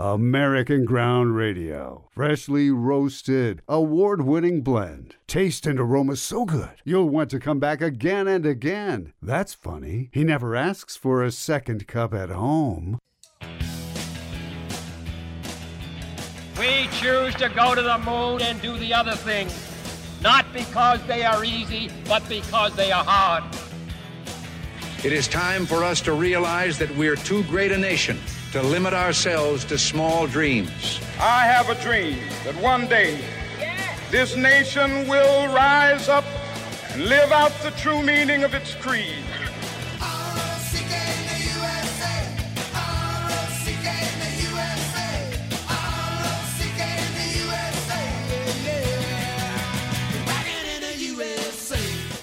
American Ground Radio. Freshly roasted, award winning blend. Taste and aroma so good, you'll want to come back again and again. That's funny. He never asks for a second cup at home. We choose to go to the moon and do the other things, not because they are easy, but because they are hard. It is time for us to realize that we're too great a nation to limit ourselves to small dreams. I have a dream that one day this nation will rise up and live out the true meaning of its creed.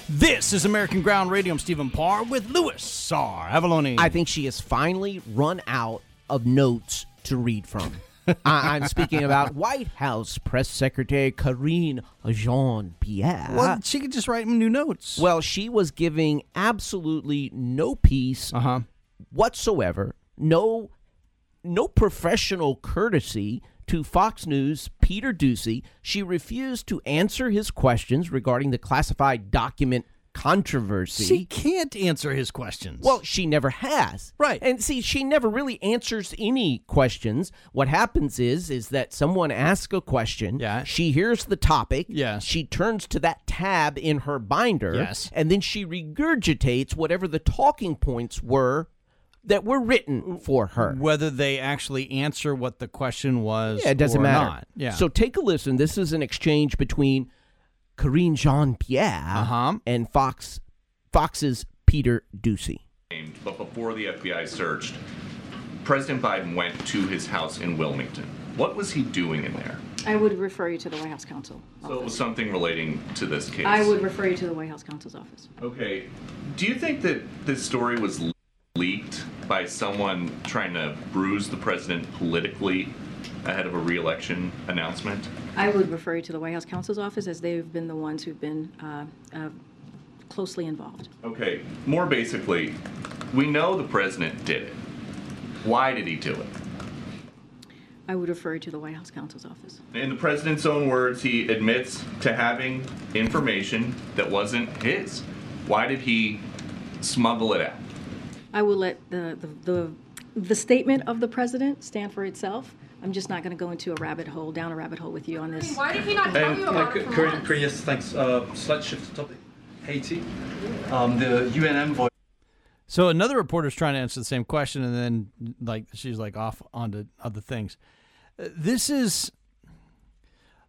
This is American Ground Radio. I'm Stephen Parr with Louis Sar Avallone. I think she has finally run out of notes to read from. I- I'm speaking about White House Press Secretary Karine Jean Pierre. well, she could just write him new notes. Well, she was giving absolutely no peace uh huh. whatsoever, no no professional courtesy to Fox News Peter Doocy. She refused to answer his questions regarding the classified document controversy. She can't answer his questions. Well, she never has. Right. And see, she never really answers any questions. What happens is is that someone asks a question, Yeah. she hears the topic, Yes. she turns to that tab in her binder, Yes. and then she regurgitates whatever the talking points were that were written for her. whether they actually answer what the question was, Yeah, it doesn't or matter. Not. Yeah. So take a listen. This is an exchange between Karine Jean Pierre Uh-huh. and Fox Fox's Peter Doocy. But before the FBI searched, President Biden went to his house in Wilmington. What was he doing in there? I would refer you to the White House counsel. So it was something relating to this case. I would refer you to the White House counsel's office. Okay. Do you think that this story was leaked by someone trying to bruise the president politically ahead of a re-election announcement? I would refer you to the White House counsel's office as they've been the ones who've been uh, uh, closely involved. Okay. More basically, we know the president did it. Why did he do it? I would refer you to the White House counsel's office. In the president's own words, he admits to having information that wasn't his. Why did he smuggle it out? I will let the, the, the, the statement of the president stand for itself. I'm just not going to go into a rabbit hole, down a rabbit hole with you on this. Why did he not tell And, you about Uh, it for Karine. Karine, yes, thanks. Uh, slight shift to topic. Haiti. Um, the UN envoy. So another reporter's trying to answer the same question, and then like she's like off onto other things. Uh, This is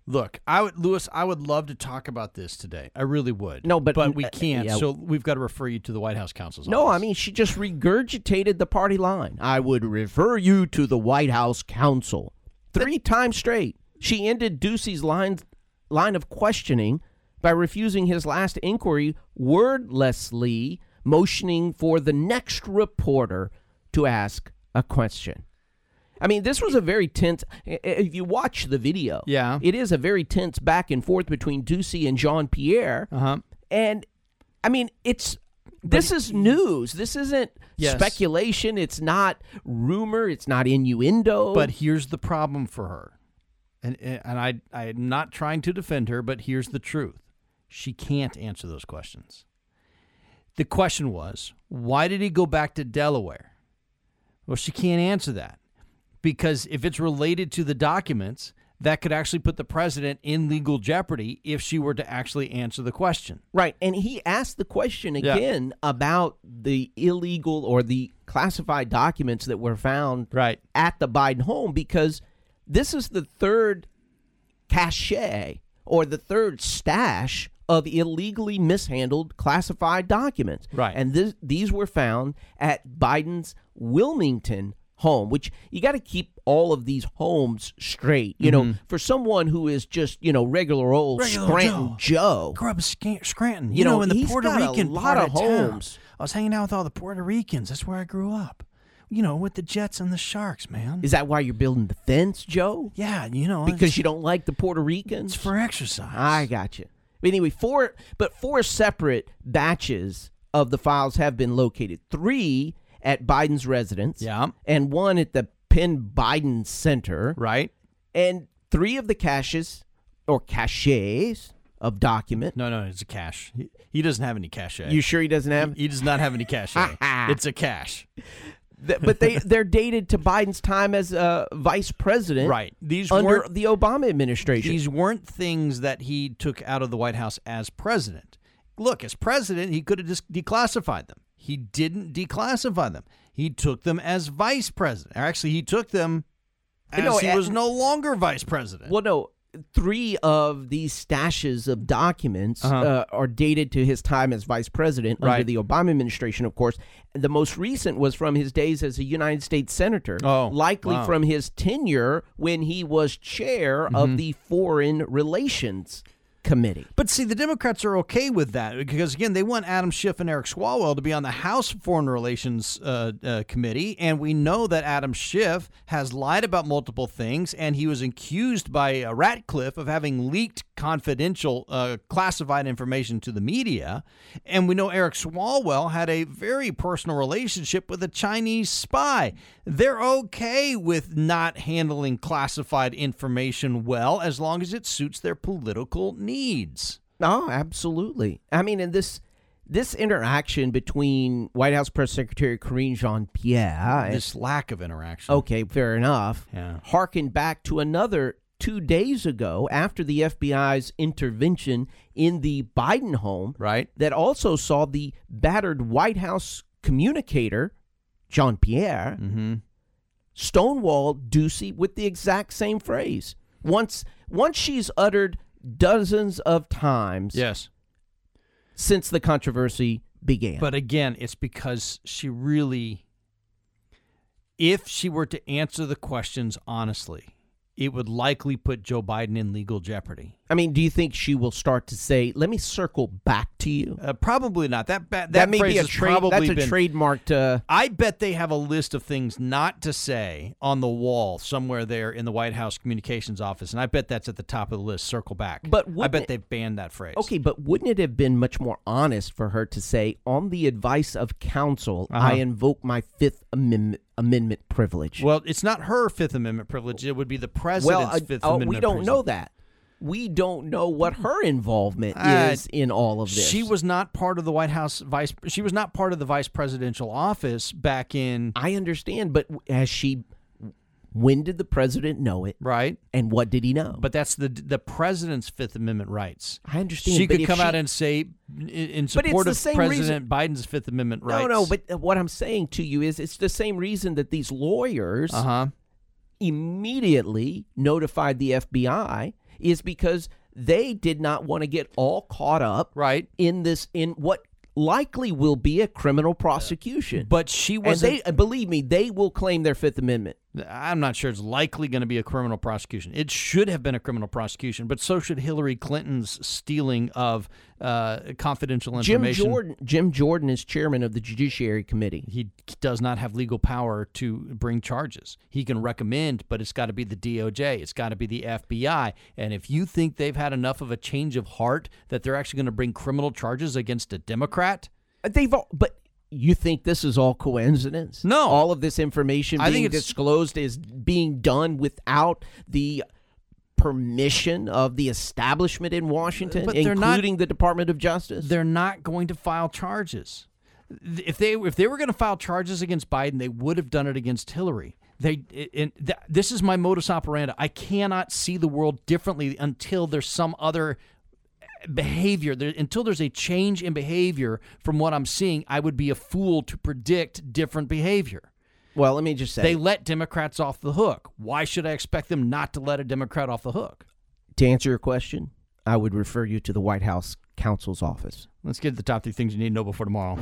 look, I would Lewis, I would love to talk about this today. I really would. No, but- but we uh, can't. yeah. So we've got to refer you to the White House counsel's No, office. I mean, she just regurgitated the party line. I would refer you to the White House counsel. Three times straight. She ended Doocy's line, line of questioning by refusing his last inquiry wordlessly, motioning for the next reporter to ask a question. I mean, this was a very tense. i- i- If you watch the video, Yeah. it is a very tense back and forth between Doocy and Jean Pierre. Uh-huh. And I mean, it's this is news. This isn't Yes. speculation. It's not rumor. It's not innuendo. But here's the problem for her. And and I I'm not trying to defend her, but here's the truth. She can't answer those questions. The question was, why did he go back to Delaware? Well, she can't answer that. Because if it's related to the documents, that could actually put the president in legal jeopardy if she were to actually answer the question. right, and he asked the question Yeah. again about the illegal or the classified documents that were found Right. at the Biden home because this is the third cache or the third stash of illegally mishandled classified documents. Right. And this, these were found at Biden's Wilmington home, which you got to keep all of these homes straight. You know, for someone who is just, you know, regular old Mm-hmm. Regular Scranton Joe. Grew up in Scranton. You know, in the Puerto Rican lot part of town. homes. I was hanging out with all the Puerto Ricans. That's where I grew up. You know, with the Jets and the Sharks, man. Is that why you're building the fence, Joe? yeah, you know, Because you don't like the Puerto Ricans? it's for exercise. I got you. But anyway, four but four separate batches of the files have been located. Three at Biden's residence. Yeah. And one at the Penn Biden Center. Right. And three of the caches or caches of document. No, no, it's a cache. He, he doesn't have any cache. You sure he doesn't have? He, he does not have any cache. it's a cache. But they they're dated to Biden's time as uh, vice president, Right. These under weren't the Obama administration. these weren't things that he took out of the White House as president. Look, as president, he could have just declassified them. He didn't declassify them. He took them as vice president. Actually, he took them as he was no longer vice president. Well, no, three of these stashes of documents Uh-huh. uh, are dated to his time as vice president under the Obama administration, of course. The most recent was from his days as a United States senator, Oh, likely wow. from his tenure when he was chair Mm-hmm. of the Foreign Relations Committee. But see, the Democrats are okay with that because, again, they want Adam Schiff and Eric Swalwell to be on the House Foreign Relations uh, uh, Committee. And we know that Adam Schiff has lied about multiple things, and he was accused by uh, Ratcliffe of having leaked confidential, uh, classified information to the media. And we know Eric Swalwell had a very personal relationship with a Chinese spy. They're okay with not handling classified information well as long as it suits their political needs. Oh, absolutely. I mean, in this this interaction between White House Press Secretary Karine Jean Pierre This lack of interaction. Okay, fair enough. Yeah. Harken back to another two days ago after the FBI's intervention in the Biden home, Right. that also saw the battered White House communicator, Jean Pierre, Mm-hmm. stonewall Doocy with the exact same phrase. Once once she's uttered dozens of times Yes. since the controversy began. But again, it's because she really, if she were to answer the questions honestly, it would likely put Joe Biden in legal jeopardy. I mean, do you think she will start to say, "Let me circle back to you"? Uh, probably not. That that, That, may phrase be a probably That's a been, trademarked. Uh, I bet they have a list of things not to say on the wall somewhere there in the White House communications office, and I bet that's at the top of the list. Circle back. But I bet it- they've banned that phrase. okay, but wouldn't it have been much more honest for her to say, "On the advice of counsel, Uh-huh. I invoke my Fifth Amendment, amendment privilege"? Well, it's not her Fifth Amendment privilege. It would be the president's Well, uh, Fifth oh, Amendment. we don't privilege. know that. We don't know what her involvement Uh, is in all of this. She was not part of the White House vice. She was not part of the vice presidential office back in I understand, but has she? When did the president know it? right. And what did he know? But that's the the president's Fifth Amendment rights. I understand. She could come she- out and say in- support the of same President Biden's Fifth Amendment rights. No, no. But uh, what I'm saying to you is, it's the same reason that these lawyers uh huh. immediately notified the FBI is because they did not want to get all caught up Right. in this in what likely will be a criminal prosecution. But she and was. they believe me, they will claim their Fifth Amendment. I'm not sure it's likely going to be a criminal prosecution. It should have been a criminal prosecution, but so should Hillary Clinton's stealing of uh, confidential Jim information. Jordan Jim Jordan is chairman of the Judiciary Committee. He does not have legal power to bring charges. He can recommend, but it's got to be the DOJ. It's got to be the FBI. And if you think they've had enough of a change of heart that they're actually going to bring criminal charges against a Democrat, They've all, but you think this is all coincidence? No. all of this information I being disclosed is being done without the permission of the establishment in Washington, they're not- including the Department of Justice. they're not going to file charges. If they if they were going to file charges against Biden, they would have done it against Hillary. They and th- this is my modus operandi. I cannot see the world differently until there's some other behavior there, until there's a change in behavior from what I'm seeing. I would be a fool to predict different behavior. well, let me just say, They let Democrats off the hook. Why should I expect them not to let a Democrat off the hook? to answer your question, I would refer you to the White House counsel's office. Let's get to the top three things you need to know before tomorrow.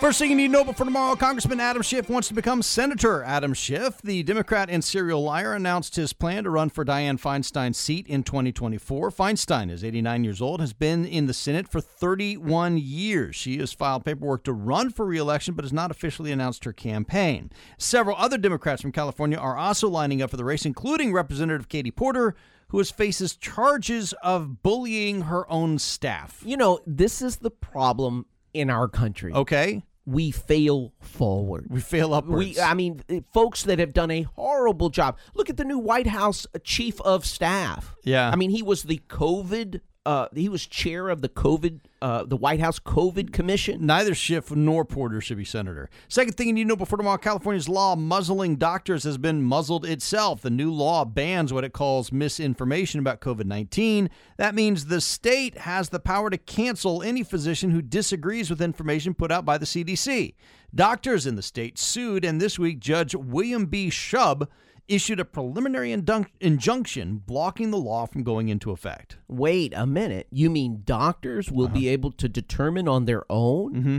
First thing you need to know before tomorrow, Congressman Adam Schiff wants to become Senator. Adam Schiff, the Democrat and serial liar, announced his plan to run for Dianne Feinstein's seat in 2024. Feinstein is 89 years old, has been in the Senate for 31 years. She has filed paperwork to run for reelection, but has not officially announced her campaign. Several other Democrats from California are also lining up for the race, including Representative Katie Porter, who has faces charges of bullying her own staff. You know, this is the problem in our country. Okay we fail forward. We fail upwards. We, I mean, eh, folks that have done a horrible job. Look at the new White House chief of staff. Yeah. I mean, he was the COVID uh, he was chair of the COVID, uh, the White House COVID Commission. Neither Schiff nor Porter should be senator. Second thing you need to know before tomorrow California's law muzzling doctors has been muzzled itself. The new law bans what it calls misinformation about COVID 19. That means the state has the power to cancel any physician who disagrees with information put out by the CDC. Doctors in the state sued, and this week, Judge William B. Shubb issued a preliminary injunction blocking the law from going into effect. Wait a minute. You mean doctors will uh-huh. be able to determine on their own mm-hmm.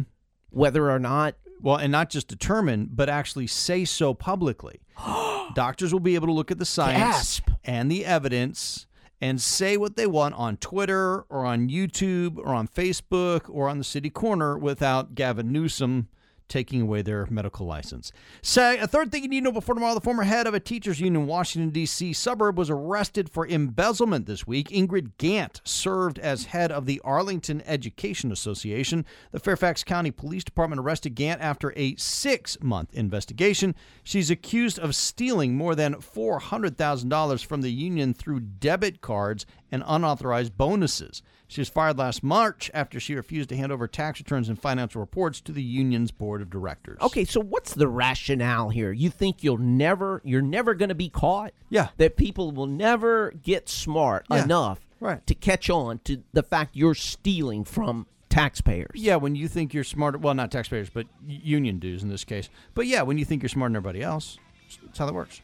whether or not. Well, and not just determine, but actually say so publicly. doctors will be able to look at the science Gasp. and the evidence and say what they want on Twitter or on YouTube or on Facebook or on the city corner without Gavin Newsom taking away their medical license. Say a third thing you need to know before tomorrow: the former head of a teachers union in Washington D.C. suburb was arrested for embezzlement this week. Ingrid Gant served as head of the Arlington Education Association. The Fairfax County Police Department arrested Gant after a six-month investigation. She's accused of stealing more than four hundred thousand dollars from the union through debit cards and unauthorized bonuses. She was fired last March after she refused to hand over tax returns and financial reports to the union's board of directors. Okay, so what's the rationale here? You think you'll never you're never going to be caught? Yeah. That people will never get smart yeah. enough right. to catch on to the fact you're stealing from taxpayers. Yeah, when you think you're smarter, well, not taxpayers, but union dues in this case. But yeah, when you think you're smarter than everybody else, that's how that works.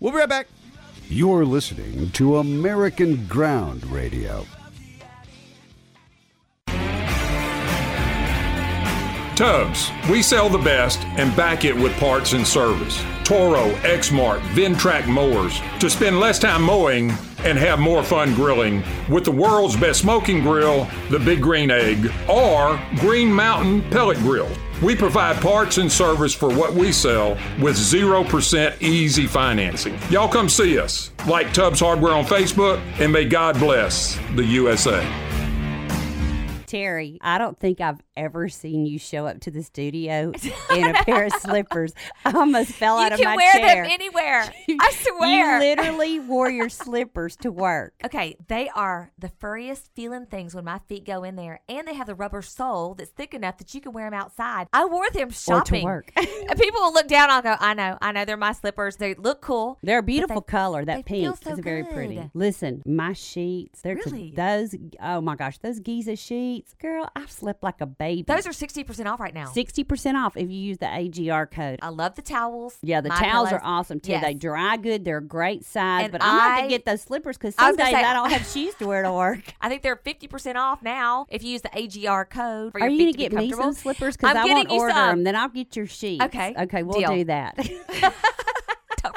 We'll be right back. You're listening to American Ground Radio. Tubbs, we sell the best and back it with parts and service. Toro, Exmark, Ventrac mowers to spend less time mowing and have more fun grilling with the world's best smoking grill, the Big Green Egg, or Green Mountain Pellet Grill. We provide parts and service for what we sell with 0% easy financing. Y'all come see us. Like Tubbs Hardware on Facebook, and may God bless the USA. Teri, I don't think I've ever seen you show up to the studio in a pair of slippers. I almost fell you out of my chair. You can wear them anywhere. I swear. You literally wore your slippers to work. Okay, they are the furriest feeling things when my feet go in there, and they have the rubber sole that's thick enough that you can wear them outside. I wore them shopping. Or to work. people will look down. I'll go, I know, I know, they're my slippers. They look cool. They're a beautiful they, color. That pink so is very pretty. Listen, my sheets. They're really? those. Oh my gosh, those Giza sheets, girl. I've slept like a baby. Those are sixty percent off right now. Sixty percent off if you use the AGR code. I love the towels. Yeah, the towels pillows. are awesome too. Yes. They dry good. They're a great size. And but I'm have to get those slippers because I some gonna days say- I don't have shoes to wear to work. I think they're fifty percent off now if you use the AGR code for Are you gonna get me some slippers? Because I won't order some. them. Then I'll get your sheets. Okay, Okay, we'll deal. do that.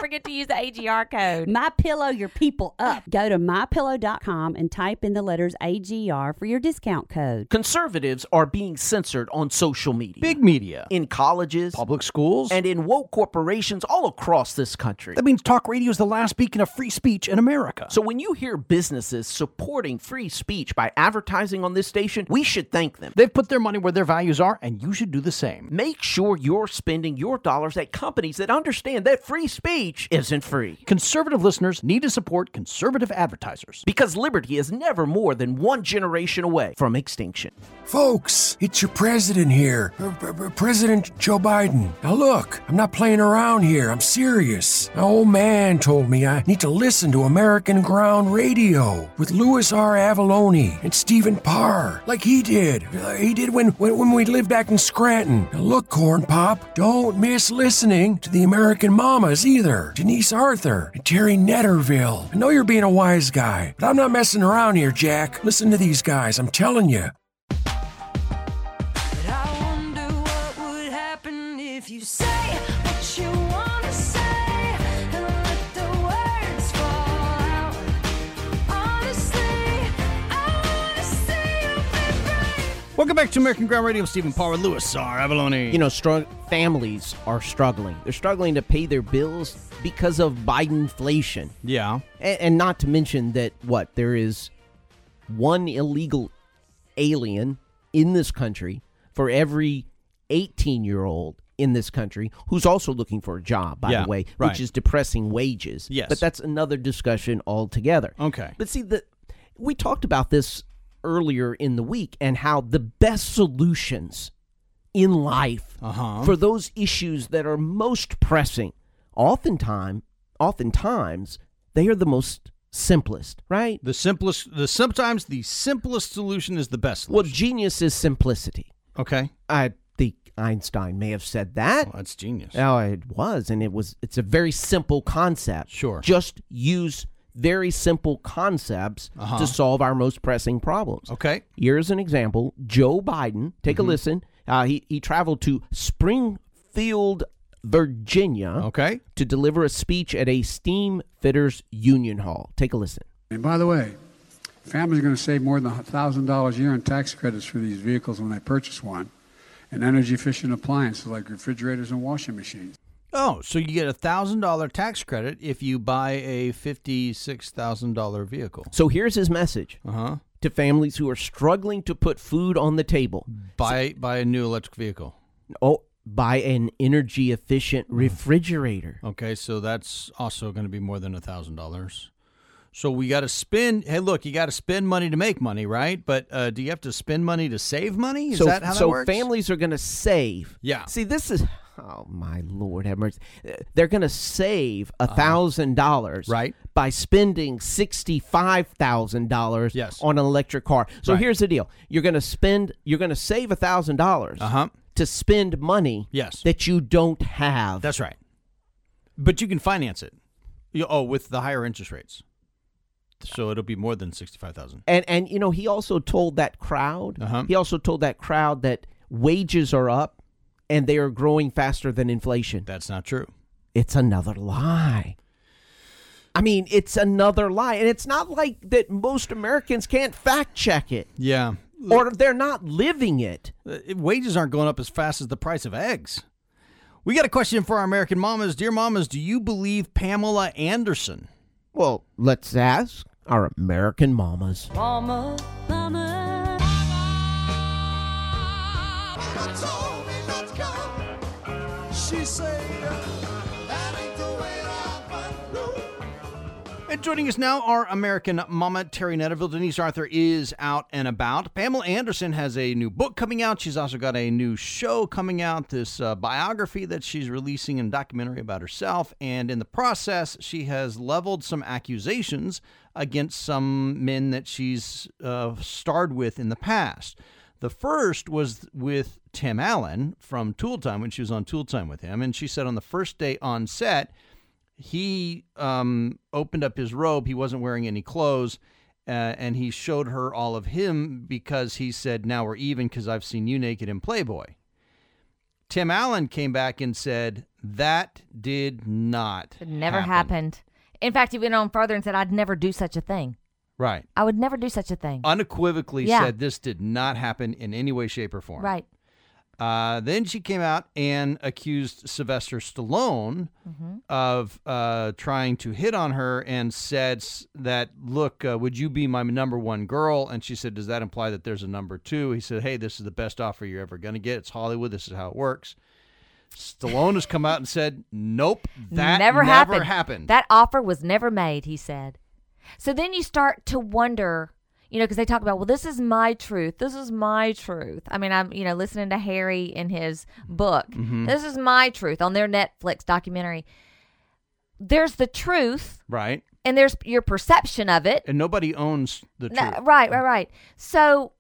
Don't forget to use the AGR code. My Pillow your people up. Go to mypillow.com and type in the letters AGR for your discount code. Conservatives are being censored on social media. Big media. in colleges, Public schools. and in woke corporations all across this country. that means talk radio is the last beacon of free speech in America. So when you hear businesses supporting free speech by advertising on this station, we should thank them. They've put their money where their values are, and you should do the same. Make sure you're spending your dollars at companies that understand that free speech isn't free. Conservative listeners need to support conservative advertisers. Because liberty is never more than one generation away from extinction. Folks, it's your president here, Uh, P- P- President Joe Biden. Now, look, I'm not playing around here. I'm serious. My old man told me I need to listen to American Ground Radio with Louis R. Avallone and Stephen Parr, like he did. Uh, he did when, when, when we lived back in Scranton. Now, look, Corn Pop, don't miss listening to the American Mamas either. Denise Arthur and Teri Netterville. I know you're being a wise guy, but I'm not messing around here, Jack. Listen to these guys, I'm telling you. Welcome back to American Ground Radio. Stephen Parr Louis R. Avallone. You know, strong families are struggling. They're struggling to pay their bills because of Bidenflation. Yeah. And, and not to mention that what there is one illegal alien in this country for every 18 year old in this country who's also looking for a job, by Yeah, the way, right. which is depressing wages. Yes. But that's another discussion altogether. Okay. But see, the we talked about this earlier in the week and how the best solutions in life Uh-huh. for those issues that are most pressing, oftentimes, oftentimes they are the most simplest, right? The simplest, the sometimes the simplest solution is the best. Well, genius is simplicity. Okay. I think Einstein may have said that. Well, that's genius. Oh, it was, and it was. It's a very simple concept. Sure. Just use very simple concepts Uh-huh. to solve our most pressing problems. Okay. Here's an example: Joe Biden. Take Mhm. a listen. Uh, he he traveled to Springfield, Virginia. Okay. To deliver a speech at a steam fitters union hall. Take a listen. And by the way, families are going to save more than $1,000 a year in tax credits for these vehicles when they purchase one, and energy efficient appliances like refrigerators and washing machines. Oh, so you get a thousand dollar tax credit if you buy a fifty six thousand dollar vehicle. So here's his message Uh-huh. to families who are struggling to put food on the table. Buy buy a new electric vehicle. Oh, buy an energy efficient refrigerator. Okay, so that's also going to be more than a thousand dollars. So we got to spend. Hey, look, you got to spend money to make money, right? But uh, do you have to spend money to save money? Is so that how so that works? families are going to save. Yeah. See, this is oh my lord, have mercy. They're going to save a thousand dollars Uh-huh. Right. by spending sixty five thousand dollars Yes. on an electric car. So Right. here's the deal: you're going to spend, you're going to save a thousand dollars. Uh-huh. To spend money. Yes. That you don't have. That's right. But you can finance it. You, oh, with the higher interest rates. So it'll be more than sixty five thousand. And and you know he also told that crowd. Uh-huh. He also told that crowd that wages are up, and they are growing faster than inflation. That's not true. It's another lie. I mean, it's another lie, and it's not like that. Most Americans can't fact check it, Yeah. or they're not living it. Uh, wages aren't going up as fast as the price of eggs. We got a question for our American mamas. Dear mamas, do you believe Pamela Anderson? Well, let's ask our American mamas. Mama, mama. She And joining us now, our American mama, Teri Netterville. Denise Arthur is out and about. Pamela Anderson has a new book coming out. She's also got a new show coming out, this uh, biography that she's releasing and documentary about herself. And in the process, she has leveled some accusations against some men that she's uh, starred with in the past. The first was with Tim Allen from Tool Time when she was on Tool Time with him. And she said on the first day on set, he um, opened up his robe. He wasn't wearing any clothes. Uh, and he showed her all of him because he said, Now we're even because I've seen you naked in Playboy. Tim Allen came back and said, That did not. It never happen." happened. In fact, he went on further and said, I'd never do such a thing. Right. I would never do such a thing. Unequivocally Yeah. said this did not happen in any way, shape, or form. Right. Uh, then she came out and accused Sylvester Stallone Mhm. of uh, trying to hit on her and said s- that, look, uh, would you be my number one girl? And she said, does that imply that there's a number two? He said, hey, this is the best offer you're ever going to get. It's Hollywood. This is how it works. Stallone has come out and said, nope, that never, happened. That offer was never made, he said. So then you start to wonder, you know, because they talk about, well, this is my truth. This is my truth. I mean, I'm, you know, listening to Harry in his book. Mhm. This is my truth on their Netflix documentary. There's the truth, right. and there's your perception of it. And nobody owns the No, truth. right, right, right. So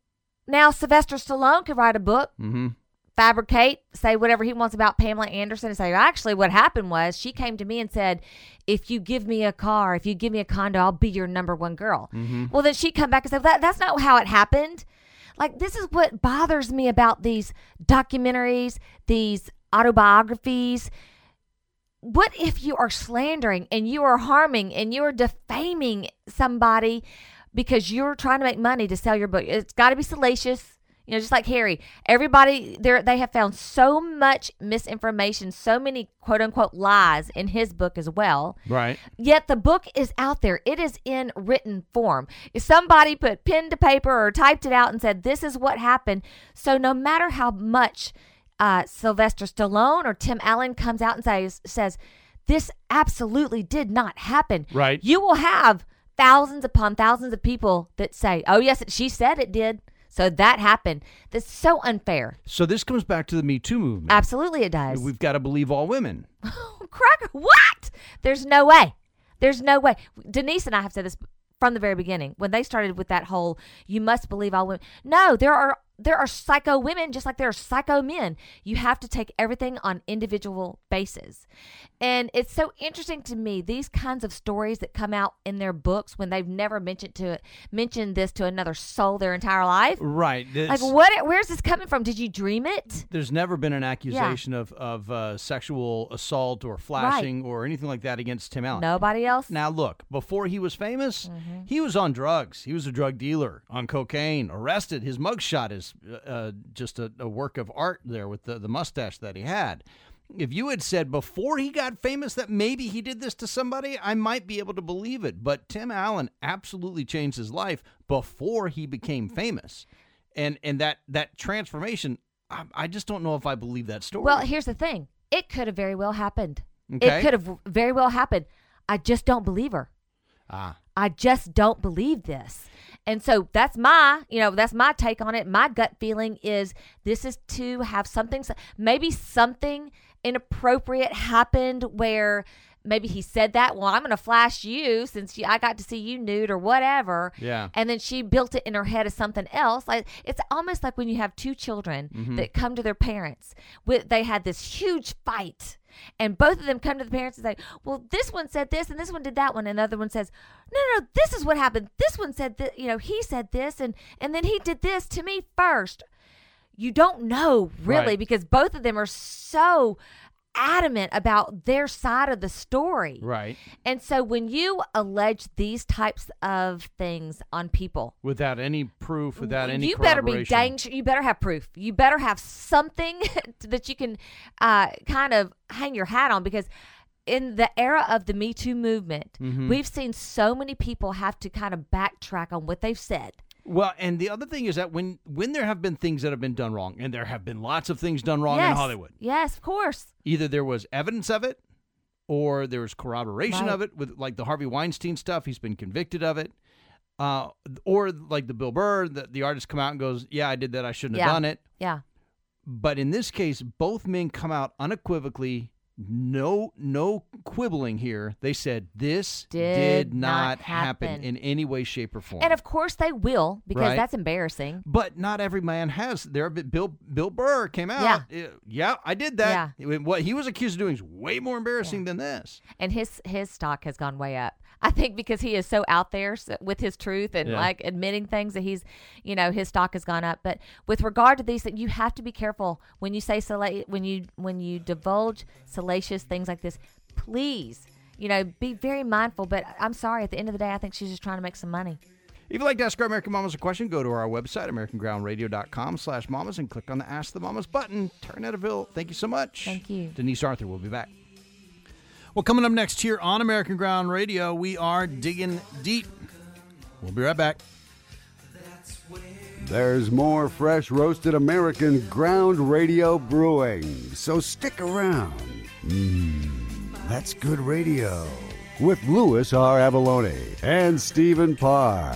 now Sylvester Stallone could write a book, Mm-hmm. Fabricate, say whatever he wants about Pamela Anderson, and say, actually, what happened was she came to me and said, if you give me a car, if you give me a condo, I'll be your number one girl. Mhm. Well, then she'd come back and say, that, that's not how it happened. Like, this is what bothers me about these documentaries, these autobiographies. What if you are slandering and you are harming and you are defaming somebody because you're trying to make money to sell your book? It's got to be salacious. You know, just like Harry, everybody there they have found so much misinformation, so many quote unquote lies in his book as well. Right. Yet the book is out there. It is in written form. If somebody put pen to paper or typed it out and said, this is what happened. So no matter how much uh, Sylvester Stallone or Tim Allen comes out and says, says, this absolutely did not happen. Right. You will have thousands upon thousands of people that say, oh, yes, she said it did. So that happened. That's so unfair. So this comes back to the Me Too movement. Absolutely, it does. We've got to believe all women. Cracker, what? There's no way. There's no way. Denise and I have said this from the very beginning when they started with that whole "you must believe all women." No, there are there are psycho women just like there are psycho men. You have to take everything on individual basis, and it's so interesting to me these kinds of stories that come out in their books when they've never mentioned to mentioned this to another soul their entire life. Right. Like what? Where's this coming from? Did you dream it? There's never been an accusation of of uh, sexual assault or flashing or anything like that against Tim Allen. Nobody else. Now look, before he was famous, Mm-hmm. he was on drugs. He was a drug dealer on cocaine. Arrested. His mugshot is uh, uh, just a, a work of art there with the, the mustache that he had. If you had said before he got famous that maybe he did this to somebody, I might be able to believe it. But Tim Allen absolutely changed his life before he became famous, and and that that transformation, I, I just don't know if I believe that story. Well, here's the thing. It could have very well happened. Okay. It could have very well happened. I just don't believe her. ah, I just don't believe this. And so that's my, you know, that's my take on it. My gut feeling is this is to have something, maybe something inappropriate happened where maybe he said that. Well, I'm going to flash you since you, I got to see you nude or whatever. Yeah. And then she built it in her head as something else. Like it's almost like when you have two children Mhm. that come to their parents. With they had this huge fight, and both of them come to the parents and say, "Well, this one said this, and this one did that one," and the other one says, "No, no, no this is what happened. This one said that, you know, he said this, and and then he did this to me first. You don't know really Right. because both of them are so adamant about their side of the story. right. And so when you allege these types of things on people, Without any proof, without any you better be dang sure. You better have proof. You better have something that you can uh, kind of hang your hat on because in the era of the Me Too movement, Mhm. we've seen so many people have to kind of backtrack on what they've said. Well, and the other thing is that when when there have been things that have been done wrong, and there have been lots of things done wrong yes. in Hollywood, Yes, of course. either there was evidence of it, or there was corroboration Right. of it with like the Harvey Weinstein stuff. He's been convicted of it, uh, or like the Bill Burr, the, the artist come out and goes, "Yeah, I did that. I shouldn't Yeah. have done it." Yeah. But in this case, both men come out unequivocally. No, no quibbling here. They said this Did not not happen. happen. in any way, shape, or form. And of course they will because Right. that's embarrassing. But not every man has. There, Bill Bill Burr came out. Yeah, yeah, I did that. What he was accused of doing is way more embarrassing than this. and his his stock has gone way up. I think because he is so out there with his truth and Yeah. like admitting things that he's, you know, his stock has gone up. But with regard to these, that you have to be careful when you say sala- when you when you divulge salacious things like this. Please, you know, be very mindful. But I'm sorry. At the end of the day, I think she's just trying to make some money. If you'd like to ask our American Mamas a question, go to our website, AmericanGroundRadio.com slash mamas, and click on the Ask the Mamas button. Teri Netterville. Thank you so much. Thank you. Denise Arthur will be back. Well, coming up next here on American Ground Radio, we are digging deep. We'll be right back. There's more fresh roasted American ground radio brewing, so stick around. Mmm, that's good radio. With Louis R. Avallone and Stephen Parr.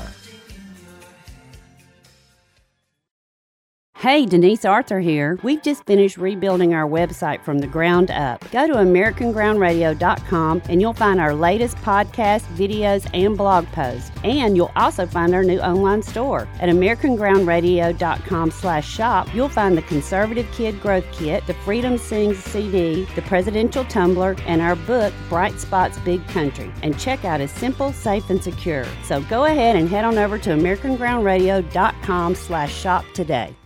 Hey, Denise Arthur here. We've just finished rebuilding our website from the ground up. Go to AmericanGroundRadio.com and you'll find our latest podcasts, videos, and blog posts. And you'll also find our new online store. At AmericanGroundRadio.com slash shop, you'll find the Conservative Kid Growth Kit, the Freedom Sings CD, the Presidential Tumbler, and our book, Bright Spots Big Country. And checkout is simple, safe, and secure. So go ahead and head on over to AmericanGroundRadio.com slash shop today.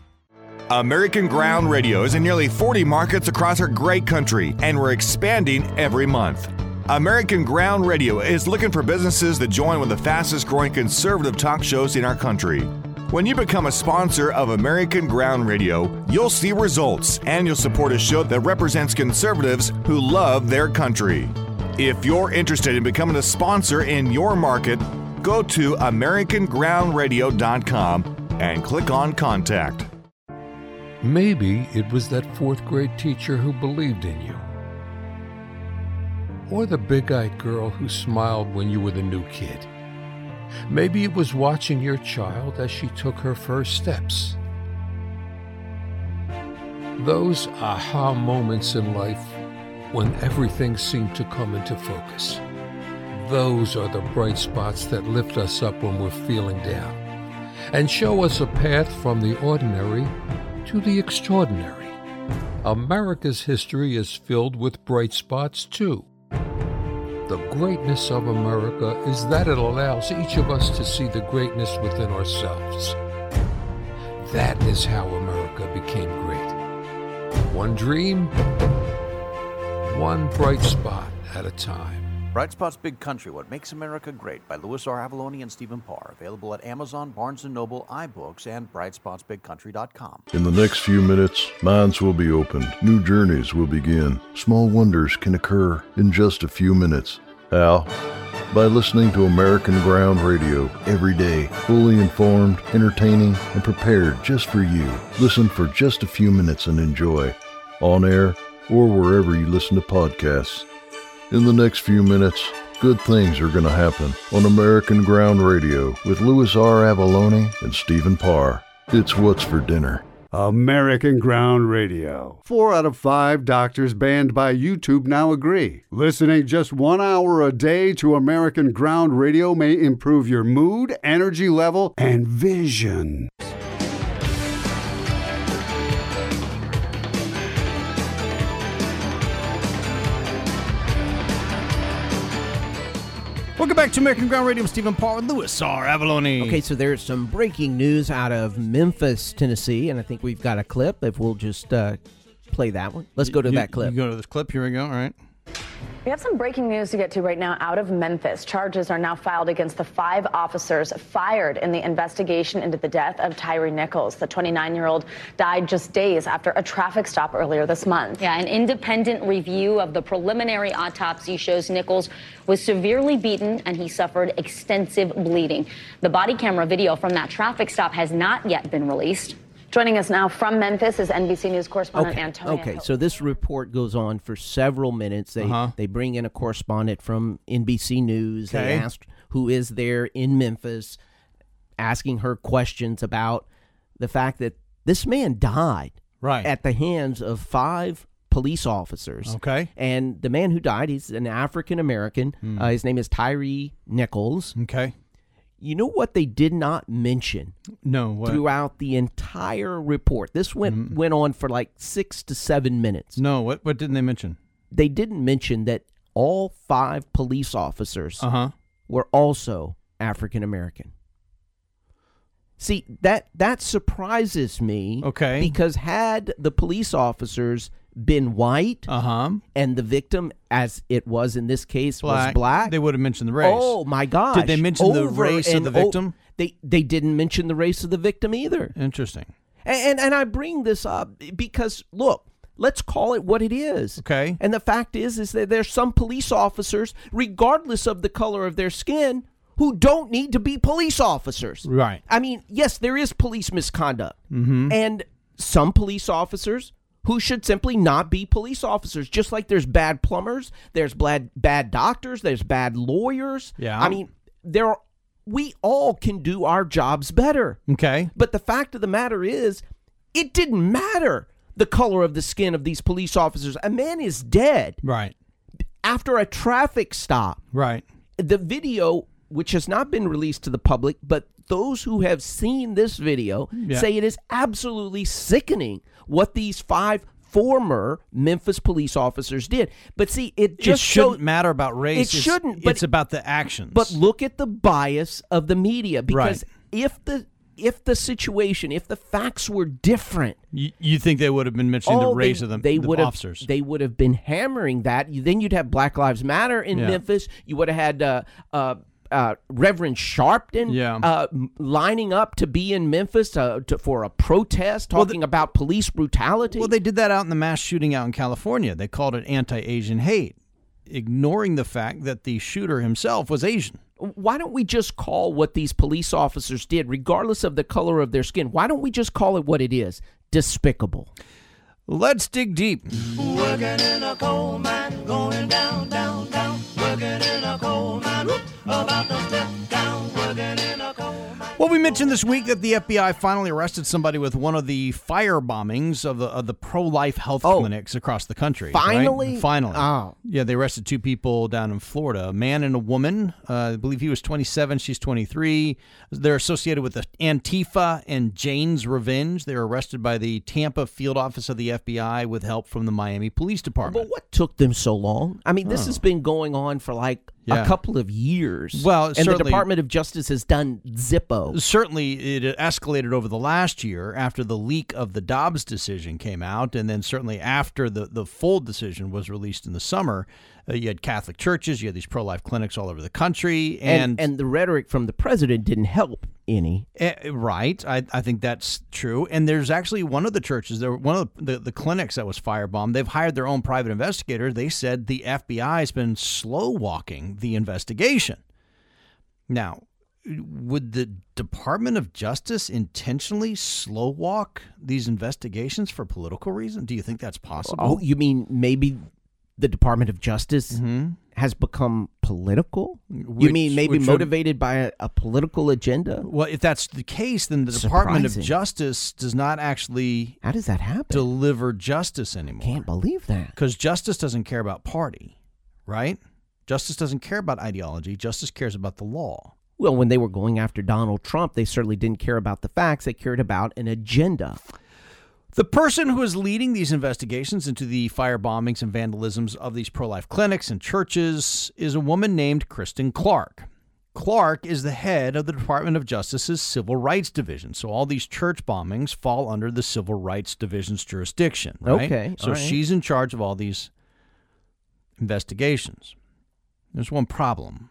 American Ground Radio is in nearly 40 markets across our great country, and we're expanding every month. American Ground Radio is looking for businesses to join one of the fastest growing conservative talk shows in our country. When you become a sponsor of American Ground Radio, you'll see results and you'll support a show that represents conservatives who love their country. If you're interested in becoming a sponsor in your market, go to AmericanGroundRadio.com and click on Contact. Maybe it was that fourth grade teacher who believed in you. Or the big eyed girl who smiled when you were the new kid. Maybe it was watching your child as she took her first steps. Those aha moments in life when everything seemed to come into focus. Those are the bright spots that lift us up when we're feeling down and show us a path from the ordinary to the extraordinary. America's history is filled with bright spots, too. The greatness of America is that it allows each of us to see the greatness within ourselves. That is how America became great. One dream, one bright spot at a time. Bright Spots Big Country, What Makes America Great by Louis R. Avallone and Stephen Parr. Available at Amazon, Barnes & Noble, iBooks, and BrightspotsBigCountry.com. In the next few minutes, minds will be opened, new journeys will begin. Small wonders can occur in just a few minutes. How? By listening to American Ground Radio every day, fully informed, entertaining, and prepared just for you. Listen for just a few minutes and enjoy, on air or wherever you listen to podcasts. In the next few minutes, good things are going to happen on American Ground Radio with Louis R. Avallone and Stephen Parr. It's What's for Dinner. American Ground Radio. Four out of five doctors banned by YouTube now agree. Listening just one hour a day to American Ground Radio may improve your mood, energy level, and vision. Welcome back to American Ground Radio. I'm Stephen Parr and Louis R. Avallone. Okay, so there's some breaking news out of Memphis, Tennessee, and I think we've got a clip. If we'll just uh, play that one, let's go to You- that clip. You go to this clip. Here we go. All right. We have some breaking news to get to right now out of Memphis. Charges are now filed against the five officers fired in the investigation into the death of Tyre Nichols. The 29 year old died just days after a traffic stop earlier this month. Yeah, an independent review of the preliminary autopsy shows Nichols was severely beaten and he suffered extensive bleeding. The body camera video from that traffic stop has not yet been released. Joining us now from Memphis is NBC News correspondent Okay. Antonia. Okay. So this report goes on for several minutes. They Uh-huh. they bring in a correspondent from NBC News. Okay. They Okay. asked who is there in Memphis, asking her questions about the fact that this man died right at the hands of five police officers. Okay. And the man who died, he's an African American. Hmm. Uh, his name is Tyre Nichols. Okay. You know what they did not mention? No. What? Throughout the entire report, this went went on for like six to seven minutes. No. What? What didn't they mention? They didn't mention that all five police officers Uh-huh. were also African American. See that that surprises me. Okay. because had the police officers been white, uh huh, and the victim, as it was in this case, was Black. black, They would have mentioned the race. Oh my gosh! Did they mention the race of the o- victim? they they didn't mention the race of the victim either. Interesting. And, and and I bring this up because look, let's call it what it is. Okay. And the fact is is that there's some police officers, regardless of the color of their skin, who don't need to be police officers. Right. I mean, yes, there is police misconduct. Mm-hmm. And some police officers who should simply not be police officers. Just like there's bad plumbers, there's bad bad doctors, there's bad lawyers. Yeah. I mean, there are we all can do our jobs better. Okay. But the fact of the matter is, it didn't matter the color of the skin of these police officers. A man is dead Right. after a traffic stop. Right. The video, which has not been released to the public, but those who have seen this video Yeah. say it is absolutely sickening what these five former Memphis police officers did. But see, it It just shouldn't shows- matter about race. It It's- shouldn't. But it's about the actions. but look at the bias of the media because if the if the situation, if the facts were different, You, you think they would have been mentioning the race they, of the, they the would have, officers? They would have been hammering that. You- Then you'd have Black Lives Matter in Yeah. Memphis. You would have had uh, uh, uh, Reverend Sharpton Yeah. uh, lining up to be in Memphis uh, to, for a protest, Well, talking about police brutality. Well, they did that out in the mass shooting out in California. They called it anti-Asian hate, ignoring the fact that the shooter himself was Asian. why don't we just call what these police officers did, regardless of the color of their skin? Why don't we just call it what it is? Despicable. Let's dig deep. Working in a coal mine, going down, down, down. Working in a coal mine, about to step down. Working in a coal. Well, we mentioned this week that the FBI finally arrested somebody with one of the fire bombings of the of the pro-life health clinics across the country. right? Oh. Finally? finally. Oh. Yeah, they arrested two people down in Florida, a man and a woman. Uh, I believe he was 27, she's 23. They're associated with the Antifa and Jane's Revenge. They were arrested by the Tampa field office of the FBI with help from the Miami Police Department. But what took them so long? I mean, this Oh. has been going on for like Yeah. a couple of years. Well, and the Department of Justice has done Zippo. Certainly, it escalated over the last year after the leak of the Dobbs decision came out, and then certainly after the, the full decision was released in the summer. Uh, you had Catholic churches, you had these pro life clinics all over the country, And, and, and the rhetoric from the president didn't help any. Eh, right. I, I think that's true. And there's actually one of the churches, there one of the, the, the clinics that was firebombed. They've hired their own private investigator. They said the FBI has been slow walking the investigation. Now, would the Department of Justice intentionally slow walk these investigations for political reasons? Do you think that's possible? Oh, you mean maybe the Department of Justice Mm-hmm. has become political? you mean maybe which would- motivated by a, a political agenda? Well, if that's the case, then the Department of Justice does not actually How does that happen? deliver justice anymore. Can't believe that. Because justice doesn't care about party, right? Justice doesn't care about ideology. Justice cares about the law. Well, when they were going after Donald Trump, they certainly didn't care about the facts. They cared about an agenda. The person who is leading these investigations into the fire bombings and vandalisms of these pro life clinics and churches is a woman named Kristen Clarke. Clarke is the head of the Department of Justice's Civil Rights Division. So all these church bombings fall under the Civil Rights Division's jurisdiction. Right? Okay, So right. she's in charge of all these investigations. There's one problem.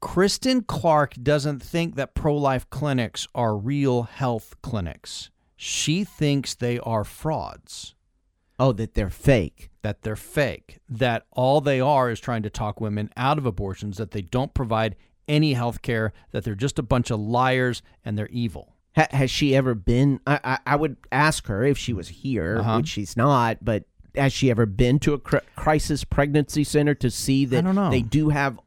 Kristen Clarke doesn't think that pro life clinics are real health clinics. She thinks they are frauds. Oh, that they're fake. That they're fake. That all they are is trying to talk women out of abortions, that they don't provide any health care, that they're just a bunch of liars and they're evil. Ha- has she ever been? I, I, I would ask her if she was here, Uh-huh. which she's not, but has she ever been to a cr- crisis pregnancy center to see that they do have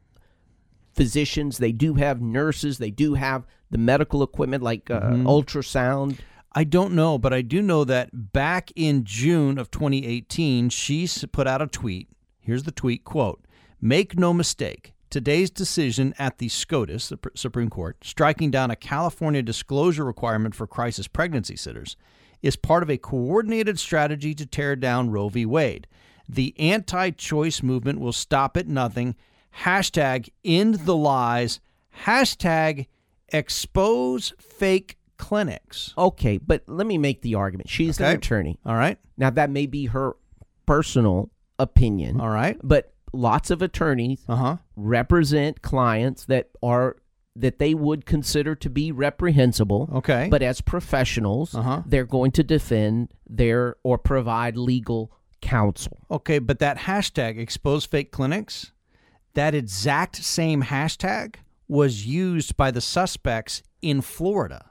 physicians, they do have nurses, they do have the medical equipment like uh, Mhm. ultrasound? I don't know, but I do know that back in June of 2018, she put out a tweet. Here's the tweet quote, Make no mistake, today's decision at the SCOTUS, the Supreme Court, striking down a California disclosure requirement for crisis pregnancy centers, is part of a coordinated strategy to tear down Roe v. Wade. The anti choice movement will stop at nothing. Hashtag end the lies. Hashtag expose fake clinics. Okay, but let me make the argument. She's Okay. an attorney. All right. Now that may be her personal opinion. All right. But lots of attorneys Uh-huh. represent clients that are that they would consider to be reprehensible. Okay. But as professionals, Uh-huh. they're going to defend their or provide legal counsel. Okay, but that hashtag expose fake clinics, that exact same hashtag was used by the suspects in Florida.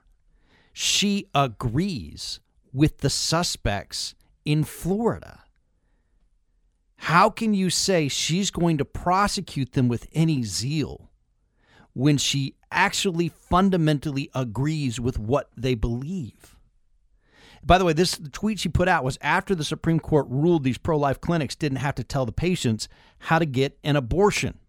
She agrees with the suspects in Florida. How can you say she's going to prosecute them with any zeal when she actually fundamentally agrees with what they believe? By the way, this tweet she put out was after the Supreme Court ruled these pro-life clinics didn't have to tell the patients how to get an abortion.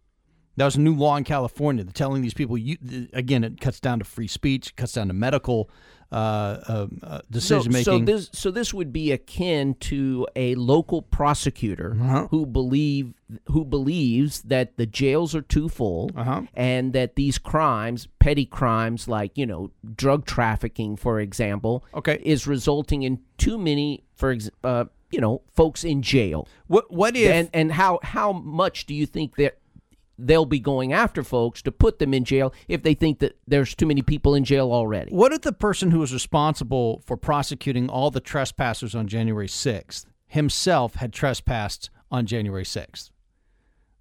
That was a new law in California. They're telling these people, you again, it cuts down to free speech, cuts down to medical uh, uh, uh, decision So, so making. this so this would be akin to a local prosecutor Uh-huh. who believe who believes that the jails are too full Uh-huh. and that these crimes, petty crimes like you know drug trafficking, for example, okay. is resulting in too many, for ex- uh, you know, folks in jail. What what if and and how how much do you think that? They'll be going after folks to put them in jail if they think that there's too many people in jail already. What if the person who was responsible for prosecuting all the trespassers on January 6th himself had trespassed on January 6th?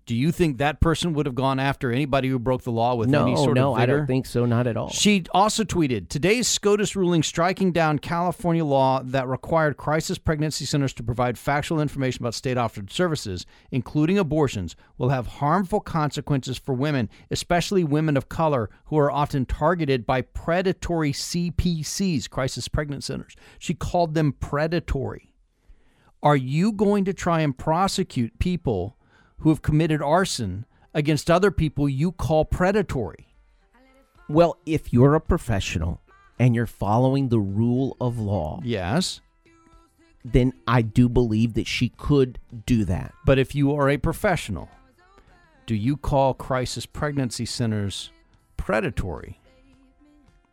Do you think that person would have gone after anybody who broke the law with no, any sort no, of vigor? No, I don't think so. Not at all. She also tweeted Today's SCOTUS ruling striking down California law that required crisis pregnancy centers to provide factual information about state offered services, including abortions, will have harmful consequences for women, especially women of color who are often targeted by predatory CPCs, crisis pregnancy centers. She called them predatory. Are you going to try and prosecute people who have committed arson against other people you call predatory? Well, if you're a professional and you're following the rule of law, yes, then I do believe that she could do that. But if you are a professional, do you call crisis pregnancy centers predatory?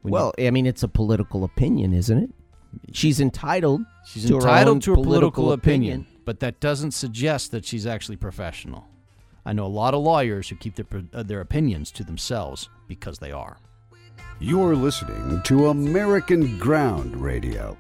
When you- well, I mean, it's a political opinion, isn't it? She's entitled. she's to entitled to a political, political opinion, opinion. But that doesn't suggest that she's actually professional. I know a lot of lawyers who keep their uh, their opinions to themselves because they are. You're listening to American Ground Radio.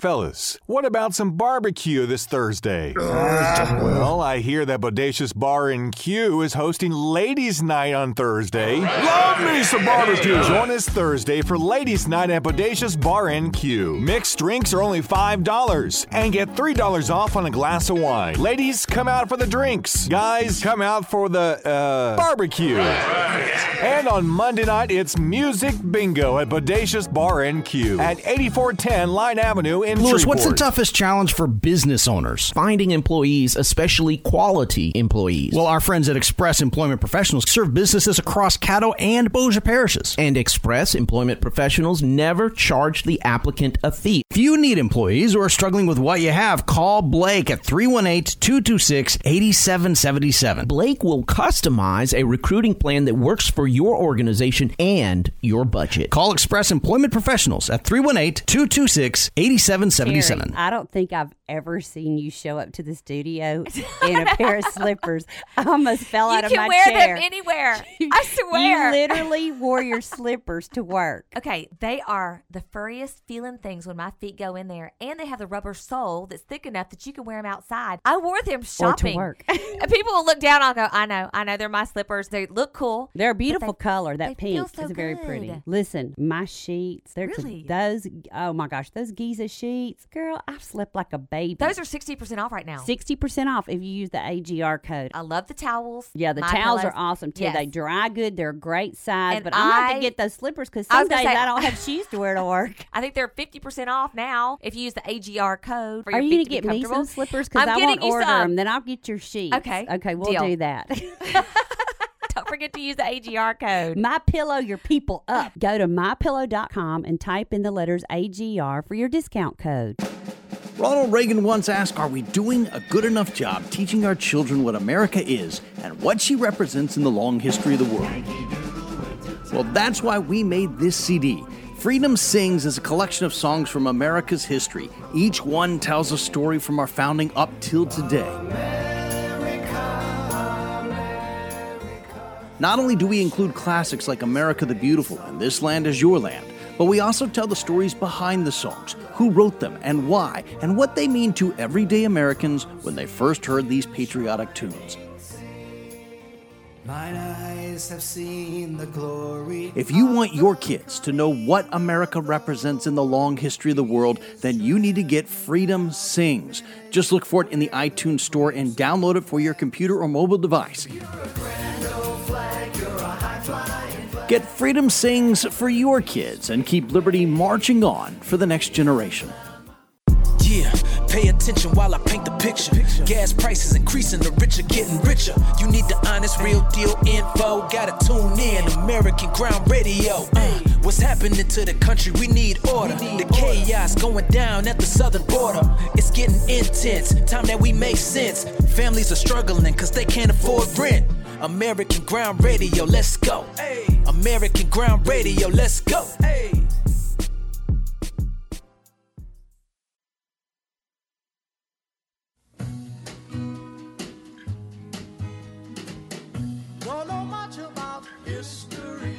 Fellas, what about some barbecue this Thursday? well, I hear that Bodacious Bar and Q is hosting Ladies Night on Thursday. Love me some barbecue! Join us Thursday for Ladies Night at Bodacious Bar and Q. Mixed drinks are only $5 and get $3 off on a glass of wine. Ladies, come out for the drinks. Guys, come out for the, uh, barbecue. And on Monday night, it's Music Bingo at Bodacious Bar and Q at 8410 Line Avenue in Lewis, what's the toughest challenge for business owners? Finding employees, especially quality employees. Well, our friends at Express Employment Professionals serve businesses across Caddo and Bossier parishes. And Express Employment Professionals never charge the applicant a fee. If you need employees or are struggling with what you have, call Blake at 318 226 8777. Blake will customize a recruiting plan that works for your organization and your budget. Call Express Employment Professionals at 318 226 8777. Teri, I don't think I've ever seen you show up to the studio in a pair of slippers. I almost fell You out of my chair. You can wear them anywhere. I swear. You literally wore your slippers to work. Okay, they are the furriest feeling things when my feet go in there, and they have the rubber sole that's thick enough that you can wear them outside. I wore them shopping. Or to work. people will look down. I'll go, I know, I know, they're my slippers. They look cool. They're a beautiful they- color. That pink so is very pretty. Listen, my sheets. They're to- Really? those. Oh my gosh, those Giza sheets, girl. I've slept like a baby. Those are sixty percent off right now. sixty percent off if you use the AGR code. I love the towels. Yeah, the My towels are awesome too. Yes. They dry good. They're a great size. And but I'm have to get those slippers because I some gonna days say- I don't have shoes to wear to work. I think they're fifty percent off now if you use the AGR code. For Are you gonna get me some slippers? Because I'm I getting won't you order some. them. Then I'll get your sheets. Okay, Okay, we'll deal. do that. Don't forget to use the AGR code. My Pillow your people up. Go to mypillow.com and type in the letters AGR for your discount code. Ronald Reagan once asked, Are we doing a good enough job teaching our children what America is and what she represents in the long history of the world? Well, that's why we made this CD. Freedom Sings is a collection of songs from America's history. Each one tells a story from our founding up till today. Not only do we include classics like America the Beautiful and This Land is Your Land, but we also tell the stories behind the songs, who wrote them and why, and what they mean to everyday Americans when they first heard these patriotic tunes. Mine eyes have seen the glory. If you want your kids to know what America represents in the long history of the world, then you need to get Freedom Sings. Just look for it in the iTunes Store and download it for your computer or mobile device. Get Freedom Sings for your kids and keep liberty marching on for the next generation. Yeah, Pay attention while I paint the picture. Gas prices increasing, the rich are getting richer. You need the honest, real deal info. Gotta tune in, American Ground Radio. Uh, what's happening to the country? We need order. The chaos going down at the southern border. It's getting intense. Time that we make sense. Families are struggling cause they can't afford rent. American Ground Radio, let's go. American Ground Radio, let's go. Don't know much about history.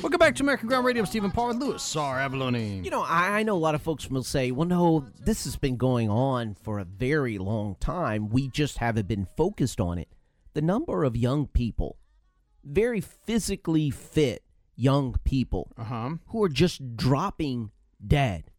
Welcome back to American Ground Radio. I'm Stephen Parr with Louis R. Avallone. You know, I, I know a lot of folks will say, well, no, this has been going on for a very long time. We just haven't been focused on it. The number of young people, very physically fit young people, uh-huh. who are just dropping dead.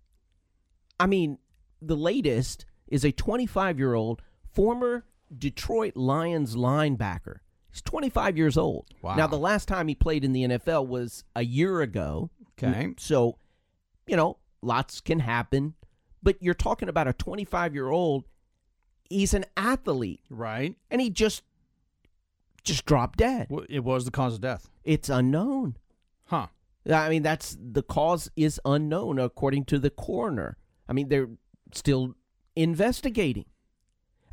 I mean, the latest is a 25 year old former Detroit Lions linebacker. He's 25 years old. Wow. Now, the last time he played in the NFL was a year ago. Okay. So, you know, lots can happen, but you're talking about a 25 year old. He's an athlete, right? And he just just dropped dead. It was the cause of death. It's unknown. Huh. I mean, that's the cause is unknown according to the coroner. I mean, they're still investigating.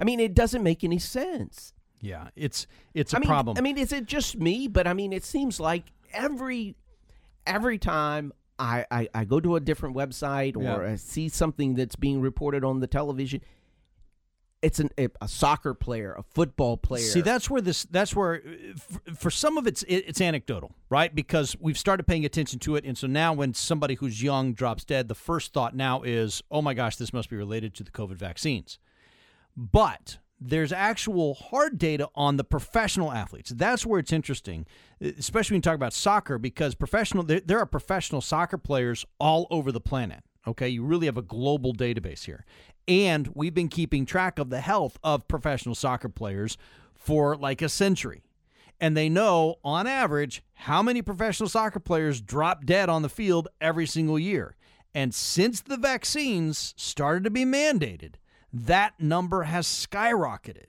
I mean, it doesn't make any sense. Yeah, it's it's a I mean, problem. I mean, is it just me? But I mean, it seems like every every time I I, I go to a different website or Yeah. I see something that's being reported on the television, it's an, a, a soccer player, a football player. See, that's where this. That's where, uh, f- for some of it's it, it's anecdotal, right? Because we've started paying attention to it, and so now when somebody who's young drops dead, the first thought now is, "Oh my gosh, this must be related to the COVID vaccines." But there's actual hard data on the professional athletes. That's where it's interesting, especially when you talk about soccer, because professional there, there are professional soccer players all over the planet. Okay, you really have a global database here. And we've been keeping track of the health of professional soccer players for like a century. And they know, on average, how many professional soccer players drop dead on the field every single year. And since the vaccines started to be mandated, that number has skyrocketed.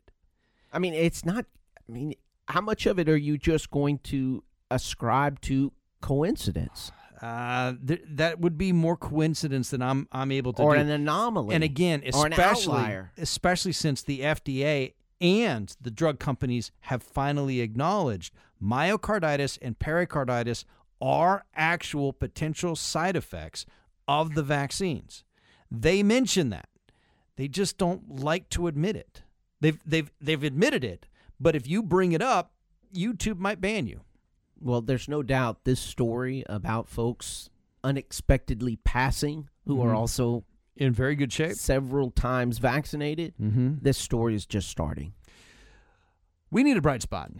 I mean, it's not. I mean, how much of it are you just going to ascribe to coincidence? Uh, th- that would be more coincidence than I'm I'm able to Or do. an anomaly. And again, Or an especially especially since the FDA and the drug companies have finally acknowledged myocarditis and pericarditis are actual potential side effects of the vaccines. They mention that. They just don't like to admit it. They've they've they've admitted it, but if you bring it up, YouTube might ban you. Well, there's no doubt this story about folks unexpectedly passing who are Mhm. also in very good shape, several times vaccinated. Mhm. This story is just starting. We need a bright spot.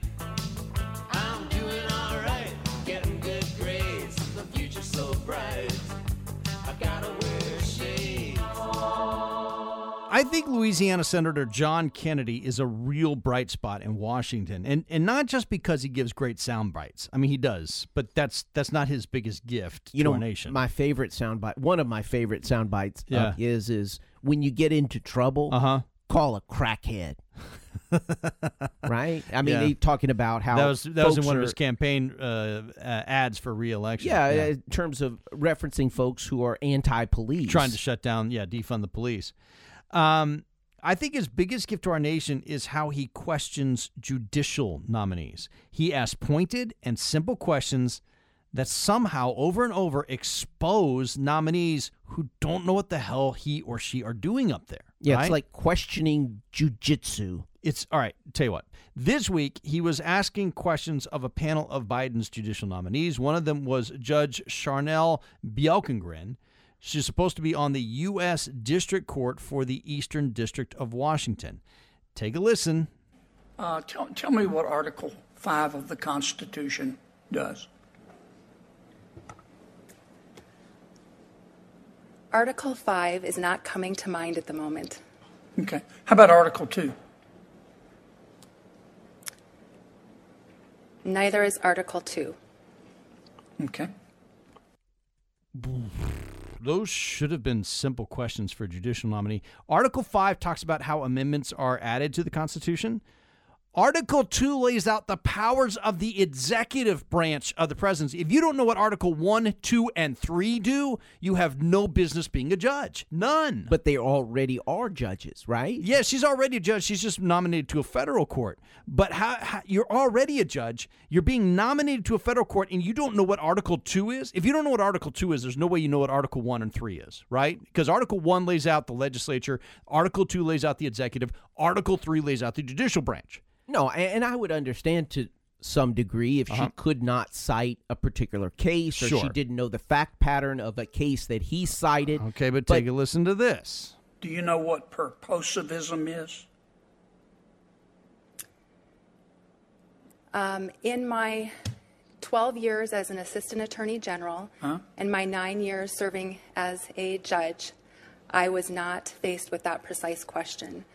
I think Louisiana Senator John Kennedy is a real bright spot in Washington, and and not just because he gives great sound bites. I mean, he does, but that's that's not his biggest gift You to know, our nation. my favorite sound bite, one of my favorite sound bites Yeah. his is when you get into trouble, uh-huh. call a crackhead. right? I mean, Yeah. he talking about how that was that was in one of his campaign uh, uh, ads for reelection. Yeah, in terms of referencing folks who are anti-police, trying to shut down, yeah, defund the police. Um, I think his biggest gift to our nation is how he questions judicial nominees. He asks pointed and simple questions that somehow over and over expose nominees who don't know what the hell he or she are doing up there. Yeah, right? it's like questioning jujitsu. It's all right. Tell you what. This week he was asking questions of a panel of Biden's judicial nominees. One of them was Judge Charnelle Bjelkengren. She's supposed to be on the U.S. District Court for the Eastern District of Washington. Take a listen. Uh, tell, tell me what Article 5 of the Constitution does. Article 5 is not coming to mind at the moment. Okay. How about Article 2? Neither is Article 2. Okay. those should have been simple questions for a judicial nominee. Article 5 talks about how amendments are added to the Constitution. Article 2 lays out the powers of the executive branch of the presidency. If you don't know what Article 1, 2, and 3 do, you have no business being a judge. None. But they already are judges, right? Yeah, she's already a judge. She's just nominated to a federal court. But how, how, you're already a judge. You're being nominated to a federal court, and you don't know what Article 2 is. If you don't know what Article 2 is, there's no way you know what Article 1 and 3 is, right? Because Article 1 lays out the legislature, Article 2 lays out the executive, Article 3 lays out the judicial branch. No, and I would understand to some degree if she Uh-huh. could not cite a particular case or she didn't know the fact pattern of a case that he cited. Okay, but take a listen to this. Do you know what purposivism is? Um, in my 12 years as an assistant attorney general Huh? and my nine years serving as a judge, I was not faced with that precise question.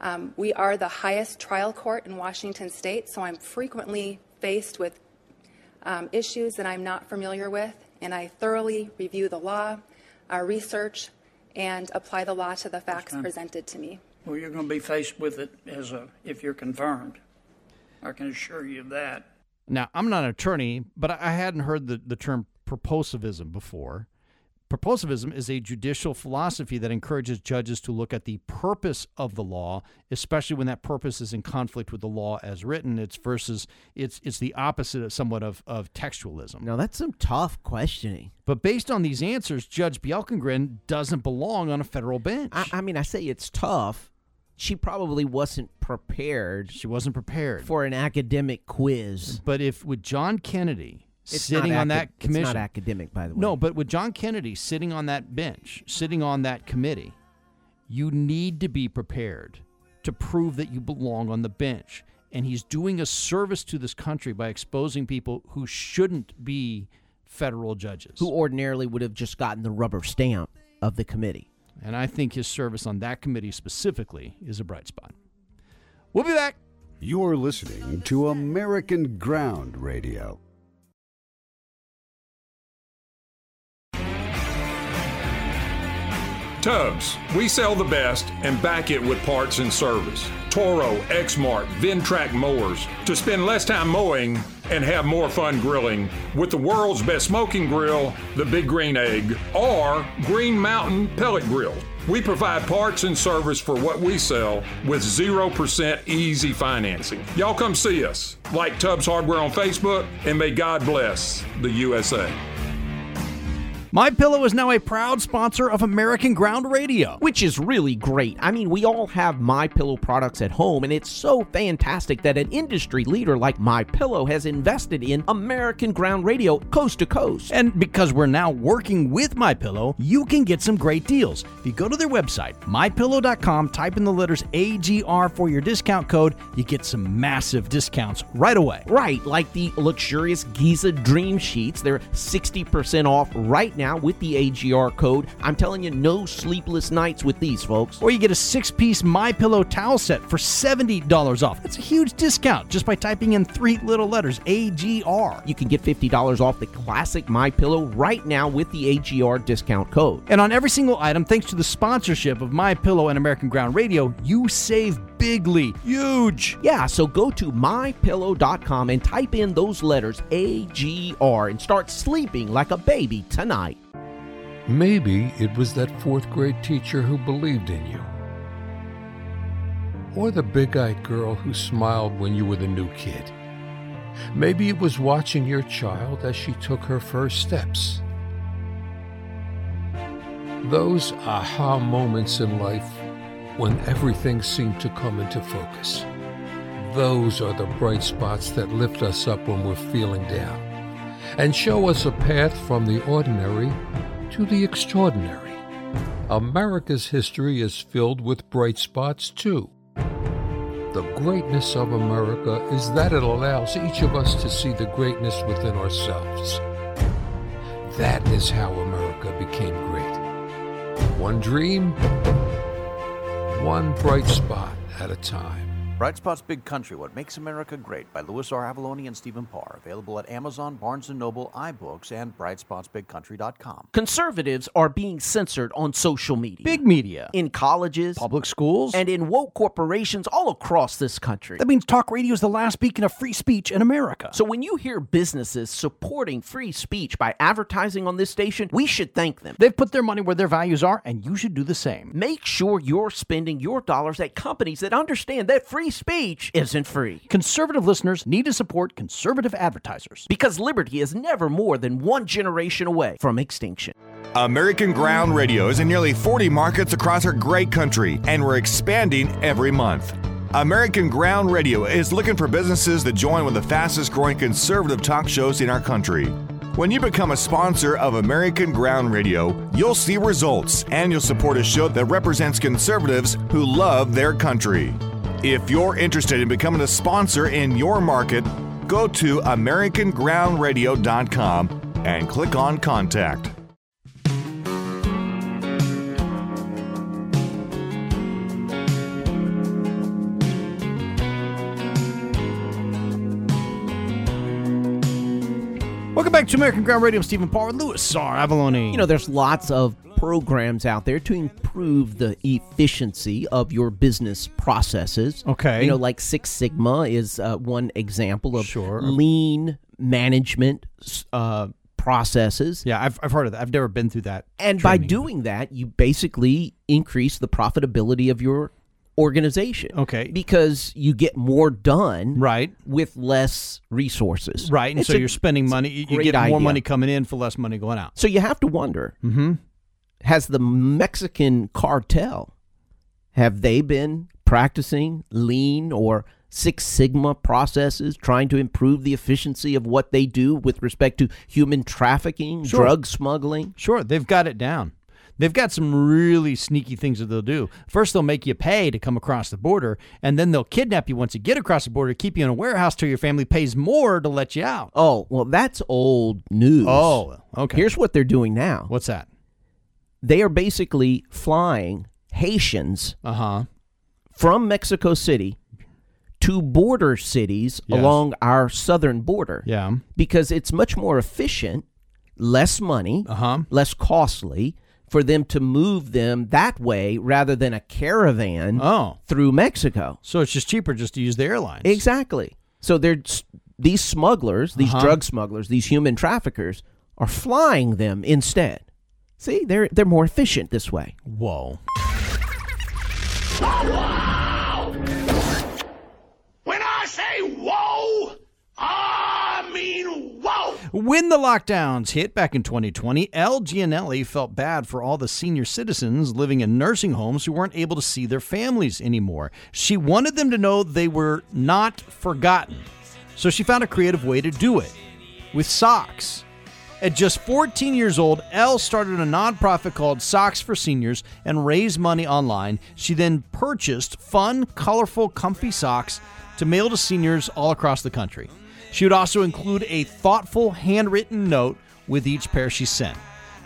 Um, we are the highest trial court in Washington state, so I'm frequently faced with um, issues that I'm not familiar with, and I thoroughly review the law, uh, research, and apply the law to the facts presented to me. Well, you're going to be faced with it as a if you're confirmed. I can assure you of that. Now, I'm not an attorney, but I I hadn't heard the, the term proposivism before. Proposivism is a judicial philosophy that encourages judges to look at the purpose of the law, especially when that purpose is in conflict with the law as written. It's versus it's it's the opposite of somewhat of, of textualism. Now that's some tough questioning. But based on these answers, Judge Bjelkengren doesn't belong on a federal bench. I, I mean, I say it's tough. She probably wasn't prepared. She wasn't prepared for an academic quiz. But if with John Kennedy It's sitting not on acad- that commission, it's not academic, by the way. No, but with John Kennedy sitting on that bench, sitting on that committee, you need to be prepared to prove that you belong on the bench. And he's doing a service to this country by exposing people who shouldn't be federal judges. Who ordinarily would have just gotten the rubber stamp of the committee. And I think his service on that committee specifically is a bright spot. We'll be back. You're listening to American Ground Radio. Tubbs, we sell the best and back it with parts and service. Toro, Exmark, Ventrac mowers to spend less time mowing and have more fun grilling with the world's best smoking grill, the Big Green Egg, or Green Mountain Pellet Grill. We provide parts and service for what we sell with 0% easy financing. Y'all come see us. Like Tubbs Hardware on Facebook, and may God bless the USA. My Pillow is now a proud sponsor of American Ground Radio. Which is really great. I mean, we all have My Pillow products at home, and it's so fantastic that an industry leader like My Pillow has invested in American Ground Radio coast to coast. And because we're now working with My Pillow, you can get some great deals. If you go to their website, mypillow.com, type in the letters AGR for your discount code, you get some massive discounts right away. Right, like the luxurious Giza Dream Sheets. They're 60% off right now with the AGR code. I'm telling you, no sleepless nights with these, folks. Or you get a six-piece My Pillow towel set for $70 off. That's a huge discount just by typing in three little letters AGR. You can get $50 off the classic My Pillow right now with the AGR discount code. And on every single item, thanks to the sponsorship of My Pillow and American Ground Radio, you save bigly. Huge. Yeah, so go to mypillow.com and type in those letters AGR and start sleeping like a baby tonight. Maybe it was that fourth grade teacher who believed in you. Or the big eyed girl who smiled when you were the new kid. Maybe it was watching your child as she took her first steps. Those aha moments in life when everything seemed to come into focus. Those are the bright spots that lift us up when we're feeling down and show us a path from the ordinary to the extraordinary. America's history is filled with bright spots, too. The greatness of America is that it allows each of us to see the greatness within ourselves. That is how America became great. One dream, one bright spot at a time. Bright Spots Big Country, What Makes America Great by Louis R. Avallone and Stephen Parr. Available at Amazon, Barnes & Noble, iBooks, and BrightspotsBigCountry.com. Conservatives are being censored on social media. Big media. In colleges, Public schools. and in woke corporations all across this country. that means talk radio is the last beacon of free speech in America. So when you hear businesses supporting free speech by advertising on this station, we should thank them. They've put their money where their values are, and you should do the same. Make sure you're spending your dollars at companies that understand that free speech isn't free. Conservative listeners need to support conservative advertisers. Because liberty is never more than one generation away from extinction. American Ground Radio is in nearly 40 markets across our great country, and we're expanding every month. American Ground Radio is looking for businesses to join with the fastest growing conservative talk shows in our country. When you become a sponsor of American Ground Radio, you'll see results and you'll support a show that represents conservatives who love their country. If you're interested in becoming a sponsor in your market, go to AmericanGroundRadio.com and click on Contact. Welcome back to American Ground Radio. I'm Stephen Parr with Louis R. Avallone. You know, there's lots of programs out there to improve the efficiency of your business processes. Okay. You know, like Six Sigma is uh, one example of Sure. lean management uh, processes. yeah, I've, I've heard of that. I've never been through that. And by doing that, you basically increase the profitability of your organization. Okay. Because you get more done right with less resources. Right, and It's so a- you're spending money. You get more idea. money coming in for less money going out. So you have to wonder Mm-hmm. Has the Mexican cartel have they been practicing lean or Six Sigma processes trying to improve the efficiency of what they do with respect to human trafficking, Sure. drug smuggling? Sure, they've got it down. They've got some really sneaky things that they'll do. First, they'll make you pay to come across the border, and then they'll kidnap you once you get across the border, keep you in a warehouse till your family pays more to let you out. Oh, well, that's old news. Oh, okay. Here's what they're doing now. What's that? They are basically flying Haitians uh-huh. from Mexico City to border cities Yes. along our southern border. Yeah. Because it's much more efficient, less money, uh-huh. less costly for them to move them that way rather than a caravan Oh. through Mexico. So it's just cheaper just to use the airlines. Exactly. So they're these smugglers, these Uh-huh. drug smugglers, these human traffickers are flying them instead. See, they're they're more efficient this way. Whoa. When I say whoa, I mean whoa. When the lockdowns hit back in 2020, Elle Gianelli felt bad for all the senior citizens living in nursing homes who weren't able to see their families anymore. She wanted them to know they were not forgotten. So she found a creative way to do it with socks. At just 14 years old, Elle started a nonprofit called Socks for Seniors and raised money online. She then purchased fun, colorful, comfy socks to mail to seniors all across the country. She would also include a thoughtful, handwritten note with each pair she sent.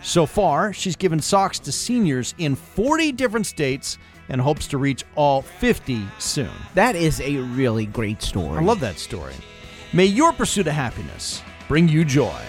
So far, she's given socks to seniors in 40 different states and hopes to reach all 50 soon. That is a really great story. I love that story. May your pursuit of happiness bring you joy.